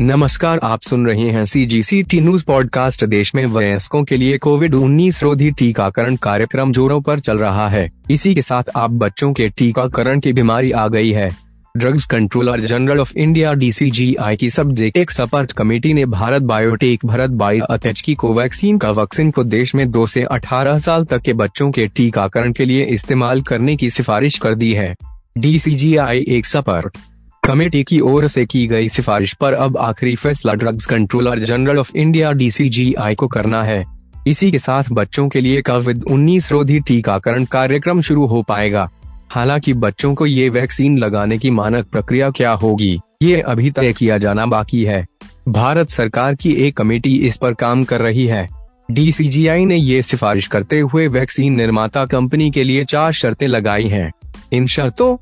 नमस्कार, आप सुन रहे हैं C G C T news podcast देश में वयस्कों के लिए कोविड उन्नीस रोधी टीकाकरण कार्यक्रम जोरों पर चल रहा है। इसी के साथ आप बच्चों के टीकाकरण की बीमारी आ गई है। Drugs controller general of India DCGI की सब्जेक्ट एक सपर्ट कमेटी ने भारत बायोटेक भारत बायोटेच की कोवैक्सीन का वैक्सीन को देश में दो से 18 साल तक के बच्चों के टीकाकरण के लिए इस्तेमाल करने की सिफारिश कर दी है। डीसीजीआई एक सपर्ट कमेटी की ओर से की गई सिफारिश पर अब आखिरी फैसला drugs controller general of India DCGI को करना है। इसी के साथ बच्चों के लिए कोविड उन्नीस रोधी टीकाकरण कार्यक्रम शुरू हो पाएगा। हालाँकि बच्चों को ये वैक्सीन लगाने की मानक प्रक्रिया क्या होगी, ये अभी तय किया जाना बाकी है। भारत सरकार की एक कमेटी इस पर काम कर रही है। डीसीजीआई ने ये सिफारिश करते हुए वैक्सीन निर्माता कंपनी के लिए चार शर्तें लगाई हैं। इन शर्तों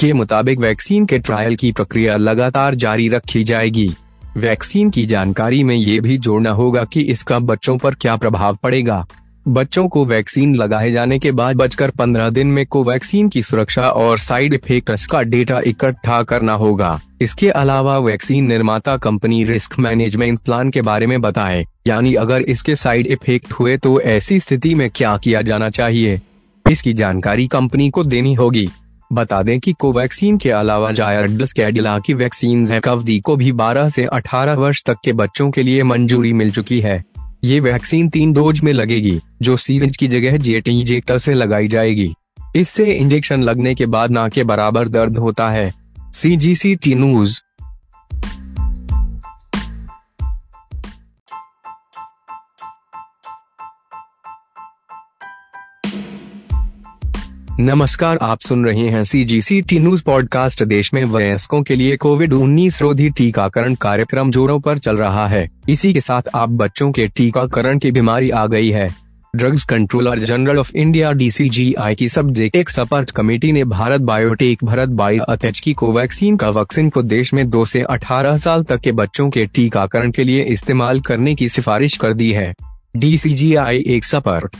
के मुताबिक वैक्सीन के ट्रायल की प्रक्रिया लगातार जारी रखी जाएगी। वैक्सीन की जानकारी में ये भी जोड़ना होगा कि इसका बच्चों पर क्या प्रभाव पड़ेगा। बच्चों को वैक्सीन लगाए जाने के बाद बचकर पंद्रह दिन में कोवैक्सीन की सुरक्षा और साइड इफेक्ट्स का डेटा इकट्ठा करना होगा। इसके अलावा वैक्सीन निर्माता कंपनी रिस्क मैनेजमेंट प्लान के बारे में बताए। यानी अगर इसके साइड इफ़ेक्ट हुए तो ऐसी स्थिति में क्या किया जाना चाहिए? इसकी जानकारी कंपनी को देनी होगी। बता दें कि कोवैक्सीन के अलावा जायरडस कैडिला की वैक्सीन जैकवडी को भी 12 से 18 वर्ष तक के बच्चों के लिए मंजूरी मिल चुकी है। ये वैक्सीन तीन डोज में लगेगी, जो सीरेंज की जगह जेट इंजेक्टर से लगाई जाएगी। इससे इंजेक्शन लगने के बाद ना के बराबर दर्द होता है। सी जी सी टी न्यूज़ नमस्कार, आप सुन रहे हैं C G C T news podcast देश में वयस्कों के लिए कोविड उन्नीस रोधी टीकाकरण कार्यक्रम जोरों पर चल रहा है। इसी के साथ आप बच्चों के टीकाकरण की बीमारी आ गई है। Drugs controller general of India DCGI की सब्जेक्ट एक सपर्ट कमेटी ने भारत बायोटेक भारत बायोटेच की कोवैक्सीन का वैक्सीन को देश में दो से 18 साल तक के बच्चों के टीकाकरण के लिए इस्तेमाल करने की सिफारिश कर दी है। डीसीजीआई एक सपर्ट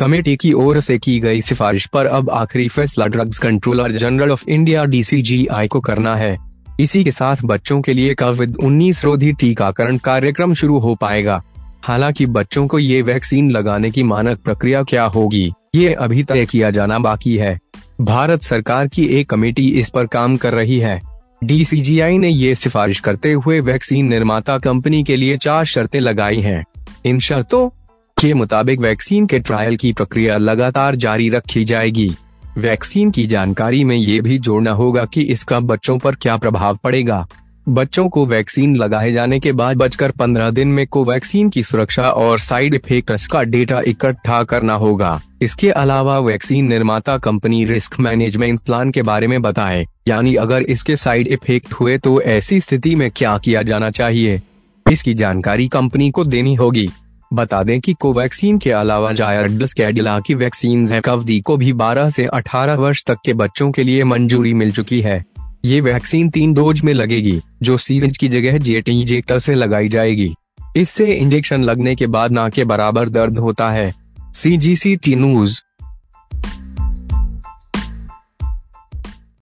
कमेटी की ओर से की गई सिफारिश पर अब आखिरी फैसला drugs controller general of India DCGI को करना है। इसी के साथ बच्चों के लिए कोविड उन्नीस रोधी टीकाकरण कार्यक्रम शुरू हो पाएगा। हालाँकि बच्चों को ये वैक्सीन लगाने की मानक प्रक्रिया क्या होगी, ये अभी तय किया जाना बाकी है। भारत सरकार की एक कमेटी इस पर काम कर रही है। डीसीजीआई ने ये सिफारिश करते हुए वैक्सीन निर्माता कंपनी के लिए चार शर्तें लगाई हैं। इन शर्तों के मुताबिक वैक्सीन के ट्रायल की प्रक्रिया लगातार जारी रखी जाएगी। वैक्सीन की जानकारी में ये भी जोड़ना होगा कि इसका बच्चों पर क्या प्रभाव पड़ेगा। बच्चों को वैक्सीन लगाए जाने के बाद बचकर पंद्रह दिन में कोवैक्सीन की सुरक्षा और साइड इफेक्ट्स का डेटा इकट्ठा करना होगा। इसके अलावा वैक्सीन निर्माता कंपनी रिस्क मैनेजमेंट प्लान के बारे में बताए, यानी अगर इसके साइड इफ़ेक्ट हुए तो ऐसी स्थिति में क्या किया जाना चाहिए? इसकी जानकारी कंपनी को देनी होगी। बता दें कि कोवैक्सीन के अलावा जायरडस कैडिला की वैक्सीन जैकवडी को भी 12 से 18 वर्ष तक के बच्चों के लिए मंजूरी मिल चुकी है। ये वैक्सीन तीन डोज में लगेगी, जो सीरेंज की जगह जेट इंजेक्टर से लगाई जाएगी। इससे इंजेक्शन लगने के बाद ना के बराबर दर्द होता है। सी जी सी टी न्यूज़